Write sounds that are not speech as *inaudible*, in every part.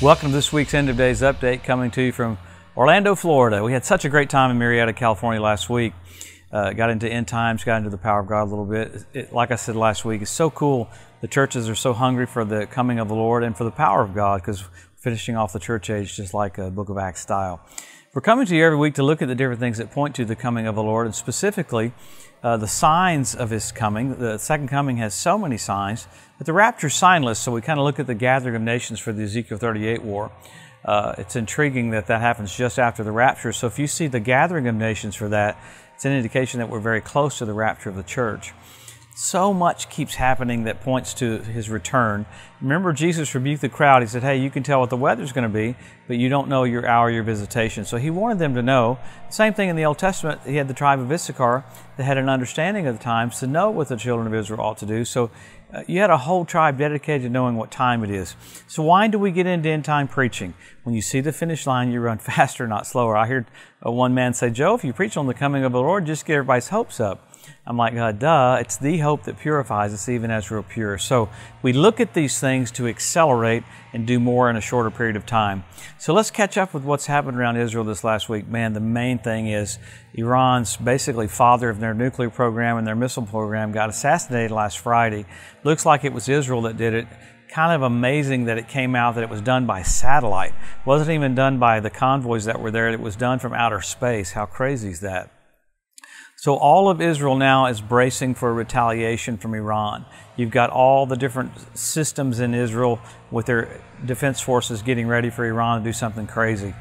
Welcome to this week's End of Days Update coming to you from Orlando, Florida. We had such a great time in Murrieta, California last week. Uh, got into end times, got into the power of God a little bit. It, like I said last week, it's so cool. The churches are so hungry for the coming of the Lord and for the power of God because finishing off the church age just like a book of Acts style. We're coming to you every week to look at the different things that point to the coming of the Lord and specifically uh, the signs of His coming. The second coming has so many signs but the rapture is signless, so we kind of look at the gathering of nations for the Ezekiel 38 war. Uh, it's intriguing that that happens just after the rapture. So if you see the gathering of nations for that, it's an indication that we're very close to the rapture of the church so much keeps happening that points to his return. Remember, Jesus rebuked the crowd. He said, Hey, you can tell what the weather's going to be, but you don't know your hour, your visitation. So he wanted them to know. Same thing in the Old Testament. He had the tribe of Issachar that had an understanding of the times to know what the children of Israel ought to do. So uh, you had a whole tribe dedicated to knowing what time it is. So why do we get into end time preaching? When you see the finish line, you run *laughs* faster, not slower. I heard uh, one man say, Joe, if you preach on the coming of the Lord, just get everybody's hopes up. I'm like, uh, duh, it's the hope that purifies us even as we're pure. So we look at these things to accelerate and do more in a shorter period of time. So let's catch up with what's happened around Israel this last week. Man, the main thing is Iran's basically father of their nuclear program and their missile program got assassinated last Friday. Looks like it was Israel that did it kind of amazing that it came out that it was done by satellite. It wasn't even done by the convoys that were there. It was done from outer space. How crazy is that? So all of Israel now is bracing for retaliation from Iran. You've got all the different systems in Israel with their defense forces getting ready for Iran to do something crazy.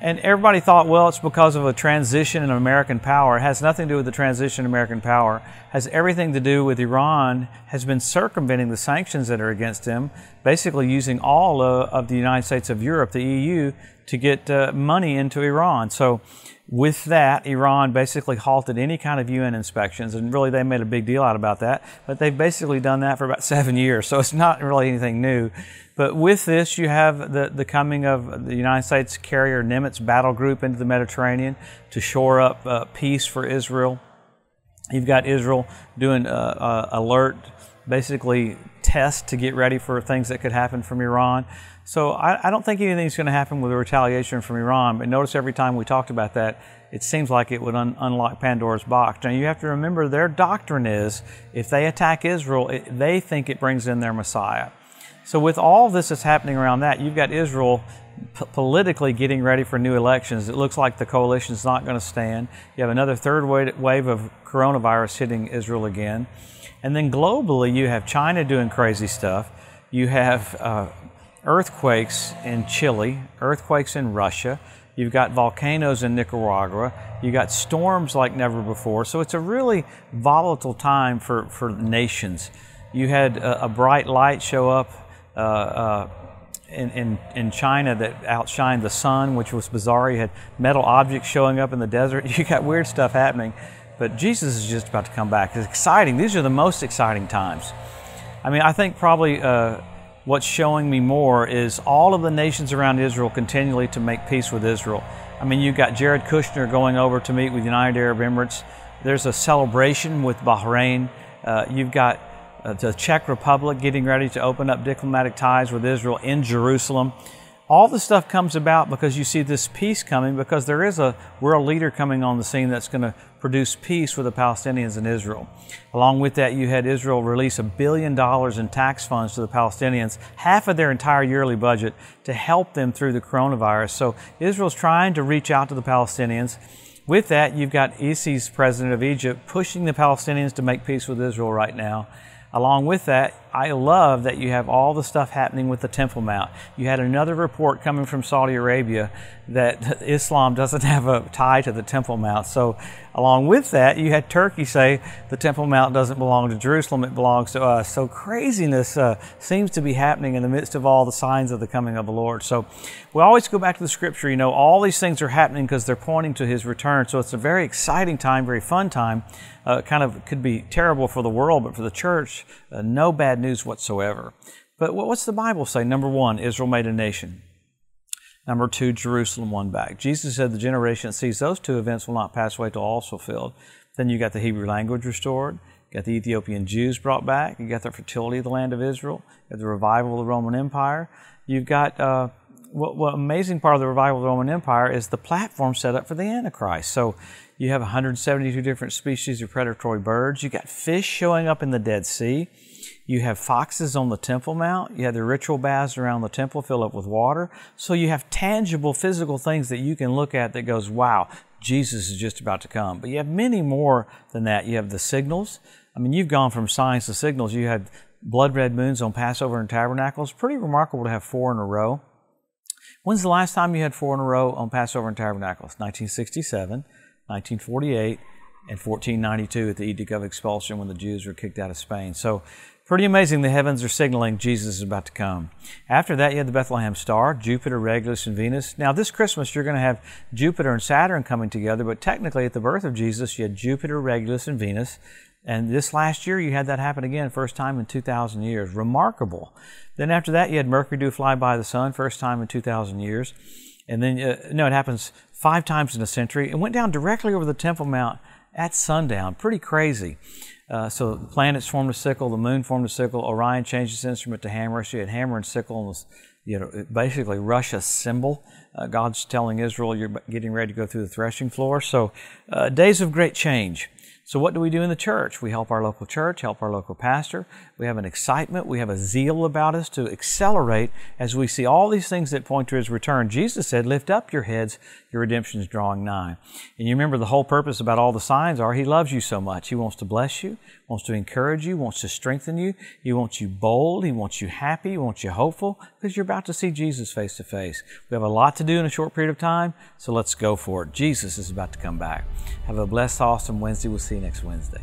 And everybody thought, well, it's because of a transition in American power. It has nothing to do with the transition in American power. It has everything to do with Iran has been circumventing the sanctions that are against them, basically using all of the United States of Europe, the EU, to get uh, money into Iran. So with that, Iran basically halted any kind of UN inspections, and really they made a big deal out about that. But they've basically done that for about *laughs* seven years, so it's not really anything new. But with this, you have the, the coming of the United States carrier Nimitz battle group into the Mediterranean to shore up uh, peace for Israel. You've got Israel doing uh, uh, alert, basically test to get ready for things that could happen from Iran. So I, I don't think anything's going to happen with a retaliation from Iran. But notice every time we talked about that, it seems like it would un- unlock Pandora's box. Now you have to remember their doctrine is if they attack Israel, it, they think it brings in their Messiah. So with all this that's happening around that, you've got Israel politically getting ready for new elections. It looks like the coalition is not going to stand. You have another third wave of coronavirus hitting Israel again. And then globally, you have China doing crazy stuff. You have uh, earthquakes in Chile, earthquakes in Russia. You've got volcanoes in Nicaragua. You've got storms like never before. So it's a really volatile time for, for nations. You had a, a bright light show up uh, uh, in, in, in China that outshined the sun, which was bizarre. You had metal objects showing up in the desert. *laughs* You got weird stuff happening. But Jesus is just about to come back. It's exciting. These are the most exciting times. I mean, I think probably uh, what's showing me more is all of the nations around Israel continually to make peace with Israel. I mean, you've got Jared Kushner going over to meet with United Arab Emirates. There's a celebration with Bahrain. Uh, you've got uh, the Czech Republic getting ready to open up diplomatic ties with Israel in Jerusalem. All the stuff comes about because you see this peace coming because there is a world leader coming on the scene that's going to produce peace with the Palestinians and Israel. Along with that, you had Israel release a billion dollars in tax funds to the Palestinians, half of their entire yearly budget, to help them through the coronavirus. So Israel's trying to reach out to the Palestinians. With that, you've got Sisi's president of Egypt pushing the Palestinians to make peace with Israel right now. Along with that, I love that you have all the stuff happening with the Temple Mount. You had another report coming from Saudi Arabia that *laughs* Islam doesn't have a tie to the Temple Mount. So, along with that, you had Turkey say the Temple Mount doesn't belong to Jerusalem, it belongs to us. So, craziness uh, seems to be happening in the midst of all the signs of the coming of the Lord. So, we always go back to the scripture. You know, all these things are happening because they're pointing to his return. So, it's a very exciting time, very fun time. Uh, kind of could be terrible for the world, but for the church, uh, no bad news whatsoever. But what's the Bible say? Number one, Israel made a nation. Number two, Jerusalem won back. Jesus said the generation that sees those two events will not pass away till all is fulfilled. Then you got the Hebrew language restored. You got the Ethiopian Jews brought back. You got the fertility of the land of Israel. You got the revival of the Roman Empire. You've got uh, what, what amazing part of the revival of the Roman Empire is the platform set up for the Antichrist. So you have 172 different species of predatory birds. You got fish showing up in the Dead Sea. You have foxes on the Temple Mount. You have the ritual baths around the temple filled up with water. So you have tangible physical things that you can look at that goes, wow, Jesus is just about to come. But you have many more than that. You have the signals. I mean, you've gone from signs to signals. You had blood red moons on Passover and Tabernacles. Pretty remarkable to have four in a row. When's the last time you had four in a row on Passover and Tabernacles? 1967, 1948, and 1492 at the Edict of Expulsion when the Jews were kicked out of Spain. So pretty amazing the heavens are signaling Jesus is about to come. After that, you had the Bethlehem star, Jupiter, Regulus, and Venus. Now, this Christmas, you're going to have Jupiter and Saturn coming together, but technically at the birth of Jesus, you had Jupiter, Regulus, and Venus. And this last year, you had that happen again, first time in 2,000 years. Remarkable. Then after that, you had Mercury do fly by the sun, first time in 2,000 years. And then, uh, no, it happens five times in a century. It went down directly over the Temple Mount at sundown. Pretty crazy. Uh, so the planets formed a sickle, the moon formed a sickle. Orion changed its instrument to hammer. You had hammer and sickle, and was, you know, basically Russia's symbol. Uh, God's telling Israel, you're getting ready to go through the threshing floor. So uh, days of great change. So, what do we do in the church? We help our local church, help our local pastor. We have an excitement, we have a zeal about us to accelerate as we see all these things that point to His return. Jesus said, Lift up your heads, your redemption is drawing nigh. And you remember the whole purpose about all the signs are He loves you so much. He wants to bless you, wants to encourage you, wants to strengthen you. He wants you bold, He wants you happy, He wants you hopeful because you're about to see Jesus face to face. We have a lot to do in a short period of time, so let's go for it. Jesus is about to come back. Have a blessed, awesome Wednesday. We'll see next Wednesday.